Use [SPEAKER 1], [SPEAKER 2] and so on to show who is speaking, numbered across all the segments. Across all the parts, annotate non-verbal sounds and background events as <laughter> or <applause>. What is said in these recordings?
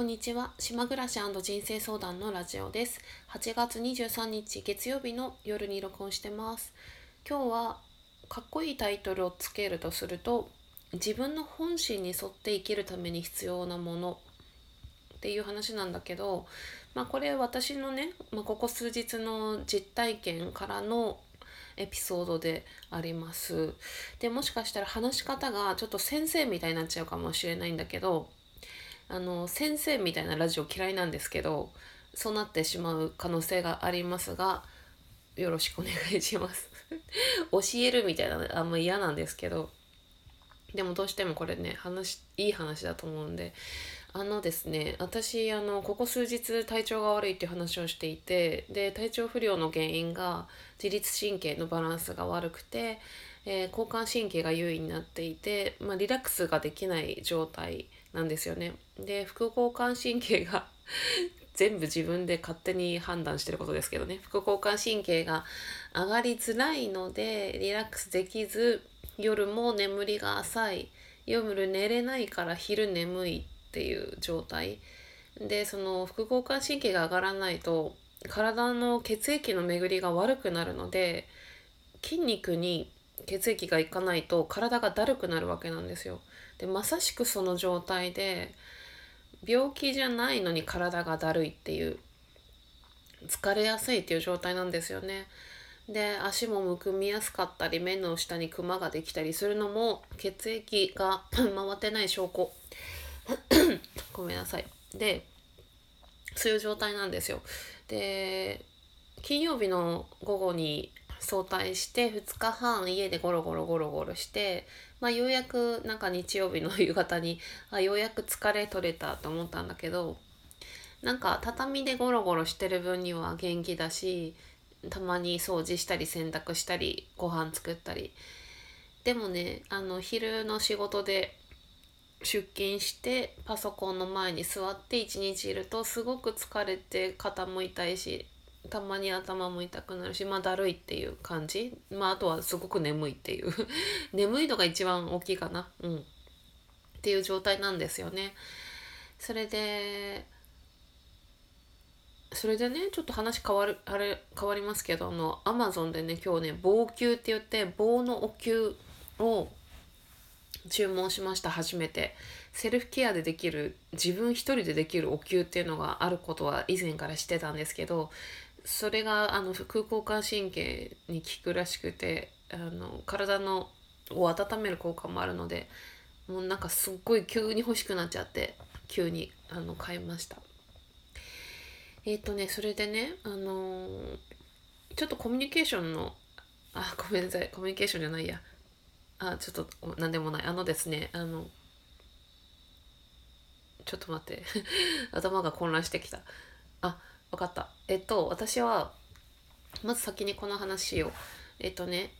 [SPEAKER 1] こんにちは。島暮らし人生相談のラジオです。8月23日月曜日の夜に録音してます。今日はかっこいいタイトルをつけるとすると自分の本心に沿って生きるために必要なもの。っていう話なんだけどまあこれ私のね、まあ、ここ数日の実体験からのエピソードであります。でもしかしたら話し方がちょっと先生みたいになっちゃうかもしれないんだけどあの先生みたいなラジオ嫌いなんですけどそうなってしまう可能性がありますがよろしくお願いします。<laughs> 教えるみたいなあんま嫌なんですけどでもどうしてもこれね話いい話だと思うんであのですね私あのここ数日体調が悪いっていう話をしていてで体調不良の原因が自律神経のバランスが悪くて、えー、交感神経が優位になっていて、まあ、リラックスができない状態なんですよね。で副交感神経が <laughs> 全部自分で勝手に判断してることですけどね副交感神経が上がりづらいのでリラックスできず夜も眠りが浅い夜寝れないから昼眠いっていう状態でその副交感神経が上がらないと体の血液の巡りが悪くなるので筋肉に血液がいかないと体がだるくなるわけなんですよ。でまさしくその状態で病気じゃないのに体がだるいっていう疲れやすいっていう状態なんですよね。で足もむくみやすかったり目の下にクマができたりするのも血液が <laughs> 回ってない証拠。<coughs> ごめんなさい。でそういう状態なんですよ。で金曜日の午後に早退して2日半家でゴロゴロゴロゴロして、まあ、ようやくなんか日曜日の <laughs> 夕方にあようやく疲れ取れたと思ったんだけどなんか畳でゴロゴロしてる分には元気だしたまに掃除したり洗濯したりご飯作ったり。でもねあの昼の仕事で出勤してパソコンの前に座って一日いるとすごく疲れて肩も痛いしたまに頭も痛くなるしまあだるいっていう感じ。まああとはすごく眠いっていう。<laughs> 眠いのが一番大きいかな。うん。っていう状態なんですよね。それでそれでねちょっと話変わるあれ変わりますけどあのアマゾンでね今日ね棒灸って言って棒のお灸を注文しました。初めて。セルフケアでできる自分一人でできるお灸っていうのがあることは以前からしてたんですけどそれがあの副交感神経に効くらしくてあの体のを温める効果もあるのでもうなんかすっごい急に欲しくなっちゃって急にあの買いました。えっ、ー、とねそれでねあのー、ちょっとコミュニケーションのあごめんなさいコミュニケーションじゃないや。あちょっと何でもない。あのですねあのちょっと待って。<laughs> 頭が混乱してきた。分かった。えっと私はまず先にこの話をえっとね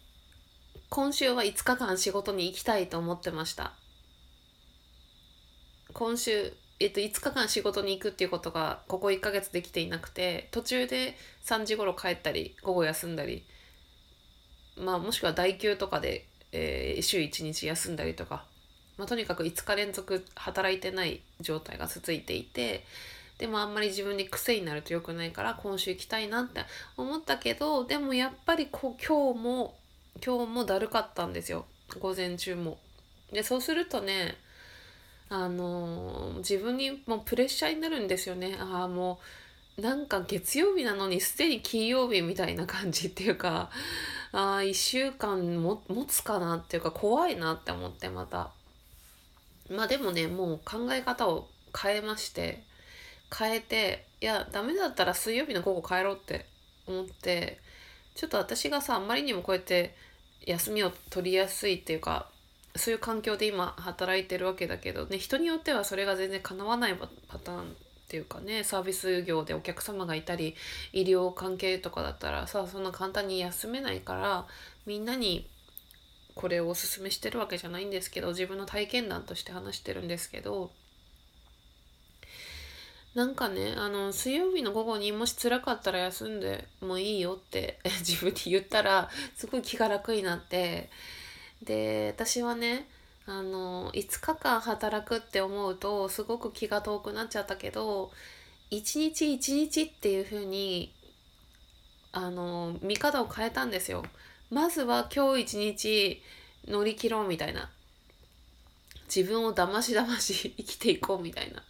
[SPEAKER 1] 今週は5日間仕事に行きたいと思ってました。今週えっと、5日間仕事に行くっていうことがここ1ヶ月できていなくて途中で3時頃帰ったり午後休んだりまあもしくは代休とかでえー、週1日休んだりとか、まあ、とにかく5日連続働いてない状態が続いていてでもあんまり自分に癖になると良くないから今週行きたいなって思ったけどでもやっぱりこう今日も今日もだるかったんですよ午前中も。でそうするとねあのー、自分にもうプレッシャーになるんですよね。ああもうなんか月曜日なのにすでに金曜日みたいな感じっていうかあ1週間も持つかなっていうか怖いなって思ってまたまあでもねもう考え方を変えまして変えていやダメだったら水曜日の午後帰ろうって思ってちょっと私がさあんまりにもこうやって休みを取りやすいっていうかそういう環境で今働いてるわけだけどね人によってはそれが全然叶わないパターンっていうかねサービス業でお客様がいたり医療関係とかだったらさそんな簡単に休めないからみんなにこれをおすすめしてるわけじゃないんですけど自分の体験談として話してるんですけどなんかねあの水曜日の午後にもし辛かったら休んでもいいよって <laughs> 自分で言ったらすごい気が楽になってで私はねあの5日間働くって思うとすごく気が遠くなっちゃったけど一日一日っていう風にあの見方を変えたんですよ。まずは今日一日乗り切ろうみたいな自分をだましだまし <laughs> 生きていこうみたいな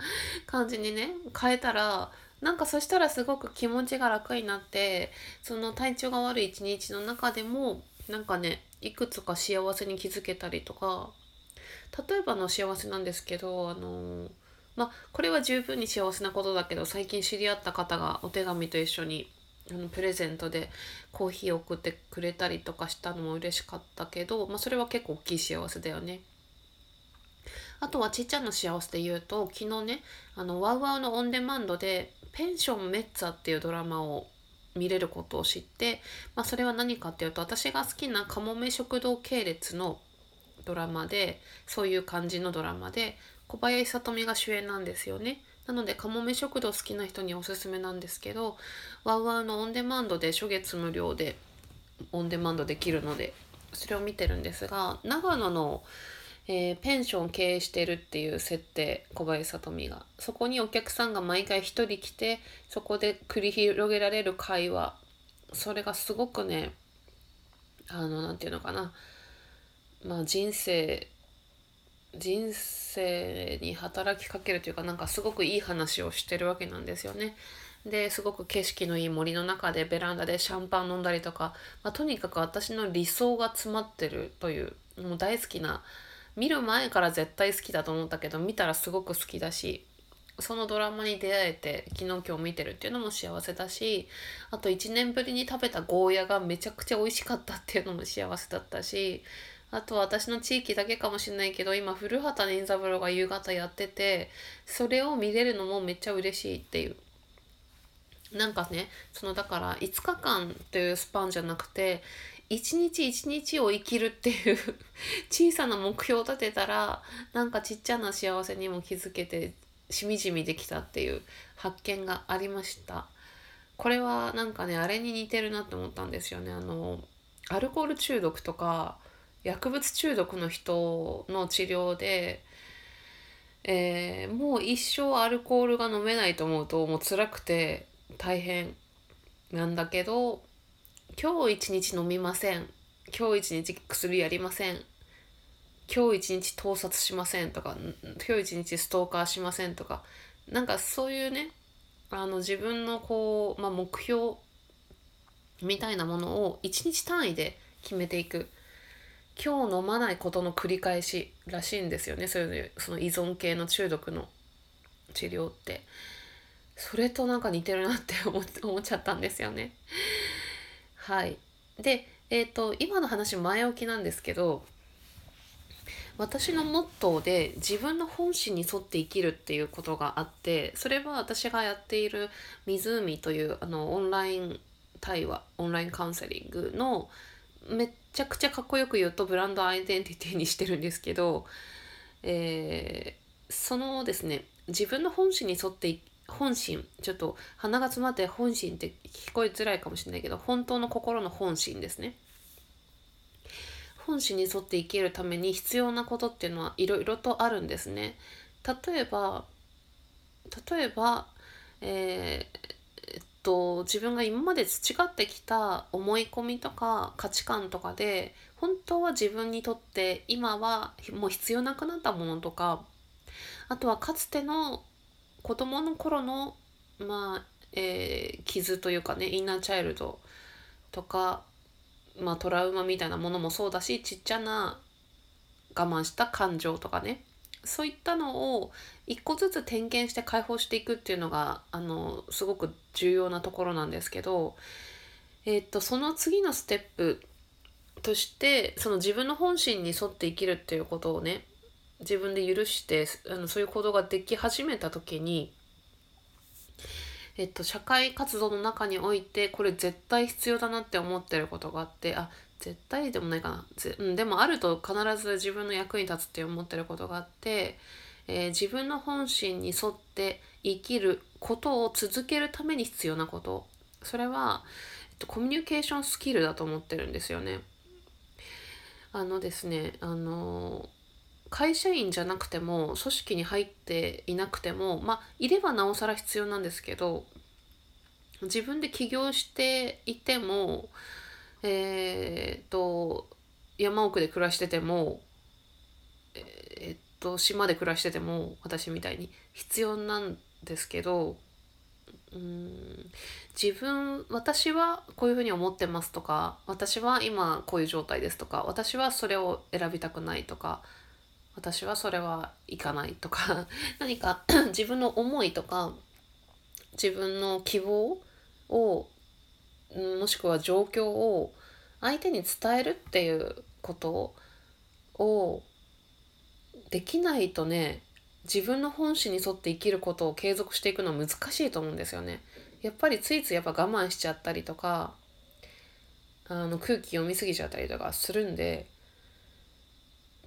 [SPEAKER 1] 感じにね変えたらなんかそしたらすごく気持ちが楽になってその体調が悪い一日の中でもなんかねいくつか幸せに気づけたりとか例えばの幸せなんですけどあのまあこれは十分に幸せなことだけど最近知り合った方がお手紙と一緒にあのプレゼントでコーヒーを送ってくれたりとかしたのも嬉しかったけど、まあ、それは結構大きい幸せだよね。あとはちっちゃな幸せで言うと昨日ねあのワウワウのオンデマンドで「ペンションメッツァ」っていうドラマを見れることを知って、まあ、それは何かっていうと私が好きなかもめ食堂系列のドラマでそういう感じのドラマで小林聡美が主演なんですよね。なのでかもめ食堂好きな人におすすめなんですけどワウワウのオンデマンドで初月無料でオンデマンドできるのでそれを見てるんですが長野のえー、ペンション経営してるっていう設定小林聡美が。そこにお客さんが毎回1人来てそこで繰り広げられる会話。それがすごくねあの何て言うのかな。まあ人生人生に働きかけるというかなんかすごくいい話をしてるわけなんですよね。ですごく景色のいい森の中でベランダでシャンパン飲んだりとか、まあ、とにかく私の理想が詰まってるというもう大好きな見る前から絶対好きだと思ったけど見たらすごく好きだしそのドラマに出会えて昨日今日見てるっていうのも幸せだしあと1年ぶりに食べたゴーヤがめちゃくちゃ美味しかったっていうのも幸せだったしあと私の地域だけかもしれないけど今古畑任三郎が夕方やっててそれを見れるのもめっちゃ嬉しいっていう。なんかねそのだから5日間というスパンじゃなくて一日一日を生きるっていう小さな目標を立てたらなんかちっちゃな幸せにも気づけてしみじみできたっていう発見がありました。これはなんかねあれに似てるなって思ったんですよね。あのアルコール中毒とか薬物中毒の人の治療で、えー、もう一生アルコールが飲めないと思うともう辛くて大変なんだけど今日一日飲みません。今日一日薬やりません。今日一日盗撮しませんとか今日一日ストーカーしませんとか。なんかそういうねあの自分のこう、まあ、目標みたいなものを一日単位で決めていく。今日飲まないことの繰り返しらしいんですよね。そういうその依存系の中毒の治療って。それとなんか似てるなって思っちゃったんですよね。はい。で、えっ、ー、と、今の話前置きなんですけど、私のモットーで自分の本心に沿って生きるっていうことがあってそれは私がやっている「湖」というあのオンライン対話オンラインカウンセリングのめっちゃくちゃかっこよく言うとブランドアイデンティティにしてるんですけど、えー、そのですね自分の本心に沿って本心。ちょっと鼻が詰まって本心って聞こえづらいかもしれないけど本当の心の本心ですね。本心に沿って生きるために必要なことっていうのはいろいろとあるんですね。例えば例えばえー、えっと自分が今まで培ってきた思い込みとか価値観とかで本当は自分にとって今はもう必要なくなったものとかあとはかつての子供の頃のまあ、えー、傷というかねインナーチャイルドとか、まあ、トラウマみたいなものもそうだしちっちゃな我慢した感情とかね。そういったのを一個ずつ点検して解放していくっていうのがあのすごく重要なところなんですけど、えー、っとその次のステップとしてその自分の本心に沿って生きるっていうことをね自分で許してあのそういう行動ができ始めた時に、えっと、社会活動の中においてこれ絶対必要だなって思ってることがあってあ絶対でもないかなうん、でもあると必ず自分の役に立つって思ってることがあって、えー、自分の本心に沿って生きることを続けるために必要なことそれは、えっと、コミュニケーションスキルだと思ってるんですよね。あのですねあの会社員じゃなくても組織に入っていなくてもまあいればなおさら必要なんですけど自分で起業していてもえー、っと山奥で暮らしててもえー、っと島で暮らしてても私みたいに必要なんですけどうん自分私はこういうふうに思ってますとか私は今こういう状態ですとか私はそれを選びたくないとか私はそれはいかないとか <laughs> 何か <clears throat> 自分の思いとか自分の希望をもしくは状況を相手に伝えるっていうことをできないとね自分の本心に沿って生きることを継続していくのは難しいと思うんですよね。やっぱりついついやっぱ我慢しちゃったりとかあの空気読みすぎちゃったりとかするんで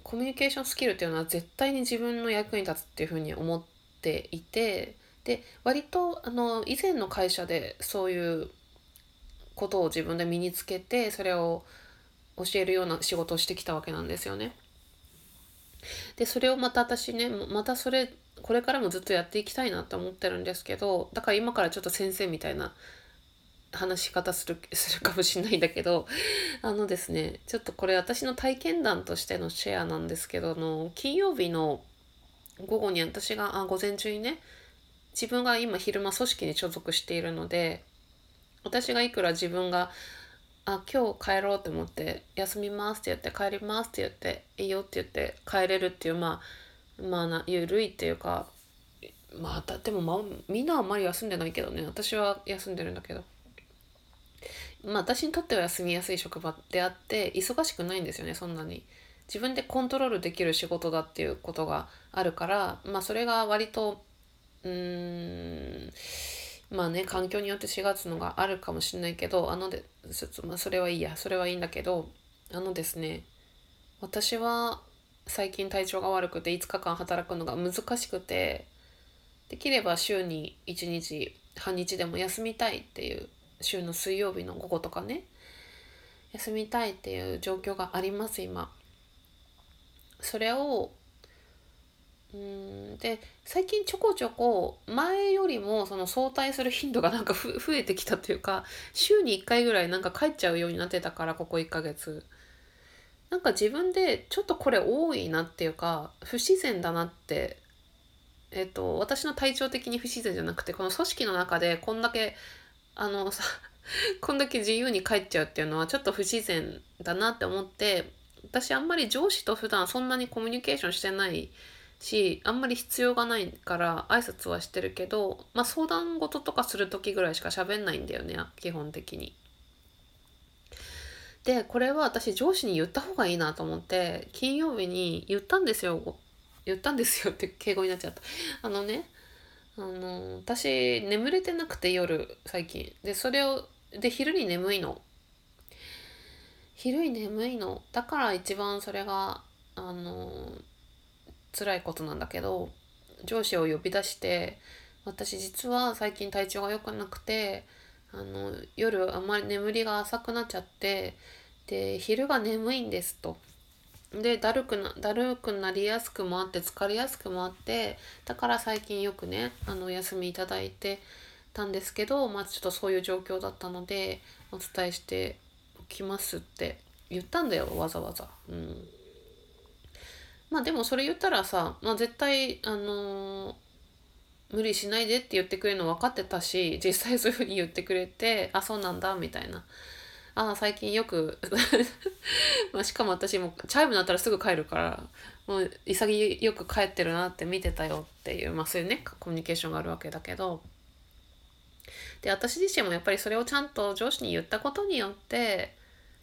[SPEAKER 1] コミュニケーションスキルっていうのは絶対に自分の役に立つっていうふうに思っていてで割とあの以前の会社でそういうことを自分で身につけてそれを教えるような仕事をしてきたわけなんですよね。でそれをまた私ねまたそれこれからもずっとやっていきたいなって思ってるんですけどだから今からちょっと先生みたいな話し方するするかもしれないんだけどあのですねちょっとこれ私の体験談としてのシェアなんですけどの金曜日の午後に私があ午前中にね自分が今昼間組織に所属しているので私がいくら自分があ今日帰ろうと思って休みますって言って帰りますって言っていいよって言って帰れるっていうまあまあな緩いっていうかまあだっても、まあ、みんなあんまり休んでないけどね私は休んでるんだけど。まあ私にとっては休みやすい職場であって忙しくないんですよねそんなに。自分でコントロールできる仕事だっていうことがあるからまあそれが割とうんまあね環境によって4月のがあるかもしれないけどあので、まあ、それはいいやそれはいいんだけどあのですね私は最近体調が悪くて5日間働くのが難しくてできれば週に1日半日でも休みたいっていう週の水曜日の午後とかね休みたいっていう状況があります今。それをうんで最近ちょこちょこ前よりもその早退する頻度がなんか <laughs> 増えてきたというか週に1回ぐらいなんか帰っちゃうようになってたからここ1ヶ月。なんか自分でちょっとこれ多いなっていうか不自然だなってえっと私の体調的に不自然じゃなくてこの組織の中でこんだけあのさ <laughs> こんだけ自由に帰っちゃうっていうのはちょっと不自然だなって思って私あんまり上司と普段そんなにコミュニケーションしてないしあんまり必要がないから挨拶はしてるけど、まあ、相談事とかする時ぐらいしか喋んないんだよね基本的に。でこれは私上司に言った方がいいなと思って金曜日に言ったんですよ言ったんですよって敬語になっちゃった。あのねあの私眠れてなくて夜最近。でそれをで昼に眠いの。昼に眠いの。だから一番それがあの辛いことなんだけど上司を呼び出して私実は最近体調が良くなくてあの夜あんまり眠りが浅くなっちゃってで昼が眠いんですと。でだるくなだるくなりやすくもあって疲れやすくもあってだから最近よくねあのお休みいただいてたんですけどまあちょっとそういう状況だったのでお伝えしておきますって言ったんだよわざわざ。うんまあでもそれ言ったらさ、まあ、絶対あのー、無理しないでって言ってくれるの分かってたし実際そういうふうに言ってくれてあそうなんだみたいなああ最近よく <laughs> まあしかも私もチャイム鳴ったらすぐ帰るからもう潔く帰ってるなって見てたよっていうまあそういうねコミュニケーションがあるわけだけど。で私自身もやっぱりそれをちゃんと上司に言ったことによって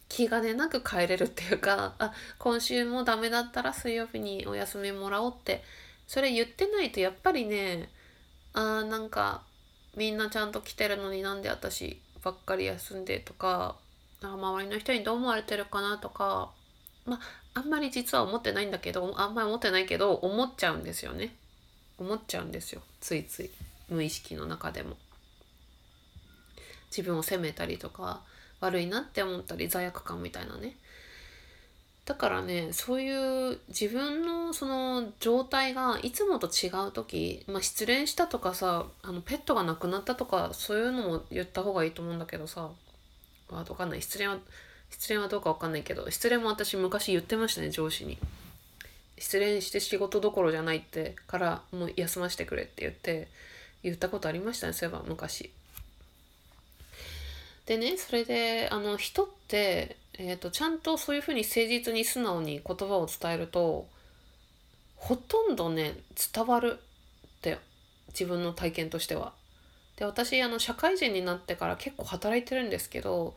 [SPEAKER 1] 気兼ねなく帰れるっていうかあ今週もダメだったら水曜日にお休みもらおうってそれ言ってないとやっぱりねあーなんかみんなちゃんと来てるのになんで私ばっかり休んでとか周りの人にどう思われてるかなとかまああんまり実は思ってないんだけどあんまり思ってないけど思っちゃうんですよね。思っちゃうんですよ。ついつい。無意識の中でも。自分を責めたりとか悪いなって思ったり罪悪感みたいなね。だからねそういう自分のその状態がいつもと違う時、まあ、失恋したとかさあのペットが亡くなったとかそういうのも言った方がいいと思うんだけどさわかんない失恋は失恋はどうかわかんないけど失恋も私昔言ってましたね上司に。失恋して仕事どころじゃないってからもう休ませてくれって言って言ったことありましたねそういえば昔。でねそれであの人って、えーと、ちゃんとそういうふうに誠実に素直に言葉を伝えるとほとんどね伝わるって自分の体験としては。で私あの社会人になってから結構働いてるんですけど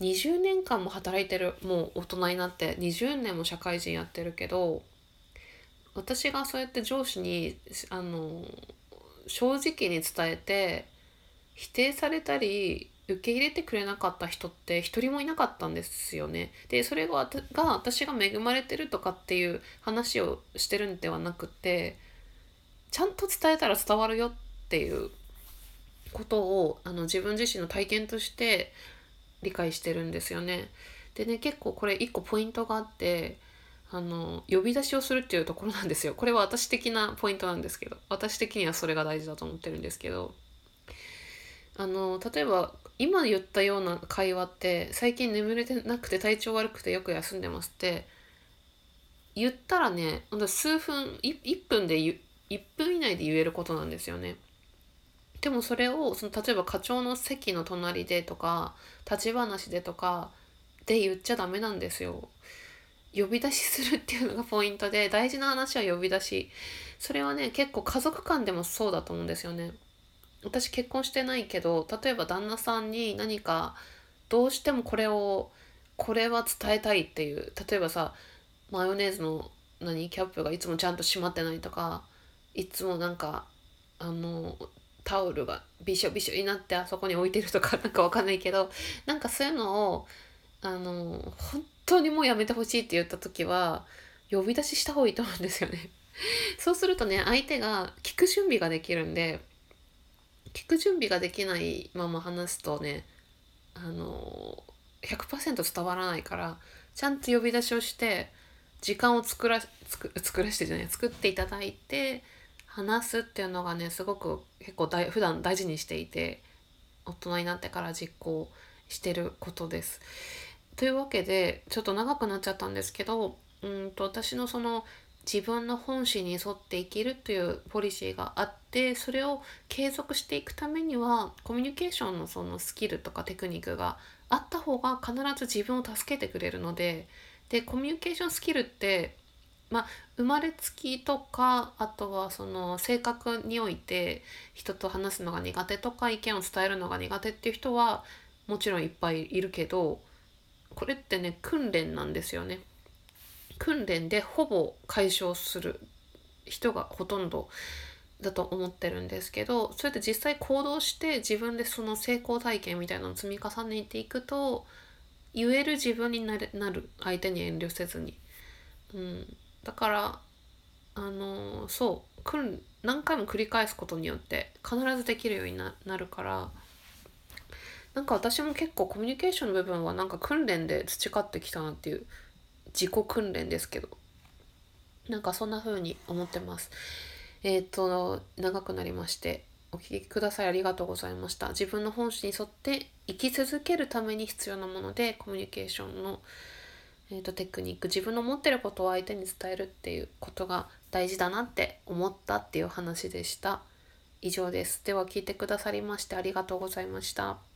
[SPEAKER 1] 20年間も働いてるもう大人になって20年も社会人やってるけど私がそうやって上司にあの正直に伝えて否定されたり受け入れてくれなかった人って一人もいなかったんですよね。でそれがが私が恵まれてるとかっていう話をしてるんではなくてちゃんと伝えたら伝わるよっていうことをあの自分自身の体験として理解してるんですよね。でね結構これ一個ポイントがあってあの呼び出しをするっていうところなんですよ。これは私的なポイントなんですけど私的にはそれが大事だと思ってるんですけどあの例えば今言ったような会話って最近眠れてなくて体調悪くてよく休んでますって言ったらね数分 1, 分で1分以内で言えることなんですよね。でもそれをその例えば課長の席の隣でとか立ち話でとかで言っちゃダメなんですよ。呼び出しするっていうのがポイントで大事な話は呼び出しそれはね結構家族間でもそうだと思うんですよね。私結婚してないけど例えば旦那さんに何かどうしてもこれをこれは伝えたいっていう例えばさマヨネーズの何？キャップがいつもちゃんと閉まってないとかいつもなんかあのタオルがびしょびしょになってあそこに置いてるとかなんかわかんないけどなんかそういうのをあの本当にもうやめてほしいって言った時は呼び出しした方がいいと思うんですよね。そうするとね相手が聞く準備ができるんで聞く準備ができないまま話すとねあの100%伝わらないからちゃんと呼び出しをして時間を作ら作作らしてじゃない作っていただいて話すっていうのがねすごく結構大普段大事にしていて大人になってから実行してることです。というわけでちょっと長くなっちゃったんですけどうんと私のその自分の本心に沿って生きるというポリシーがあってそれを継続していくためにはコミュニケーションのそのスキルとかテクニックがあった方が必ず自分を助けてくれるのででコミュニケーションスキルってまあ、生まれつきとかあとはその性格において人と話すのが苦手とか意見を伝えるのが苦手っていう人はもちろんいっぱいいるけどこれってね訓練なんですよね。訓練でほぼ解消する人がほとんどだと思ってるんですけどそれで実際行動して自分でその成功体験みたいなのを積み重ねていくと言える自分になる相手に遠慮せずに。うん、だからあのそう何回も繰り返すことによって必ずできるようになるからなんか私も結構コミュニケーションの部分はなんか訓練で培ってきたなっていう自己訓練ですけどなんかそんな風に思ってます。えっ、と長くなりましてお聴きください。ありがとうございました。自分の本心に沿って生き続けるために必要なものでコミュニケーションの、えーと、テクニック自分の持ってることを相手に伝えるっていうことが大事だなって思ったっていう話でした。以上です。では聞いてくださりましてありがとうございました。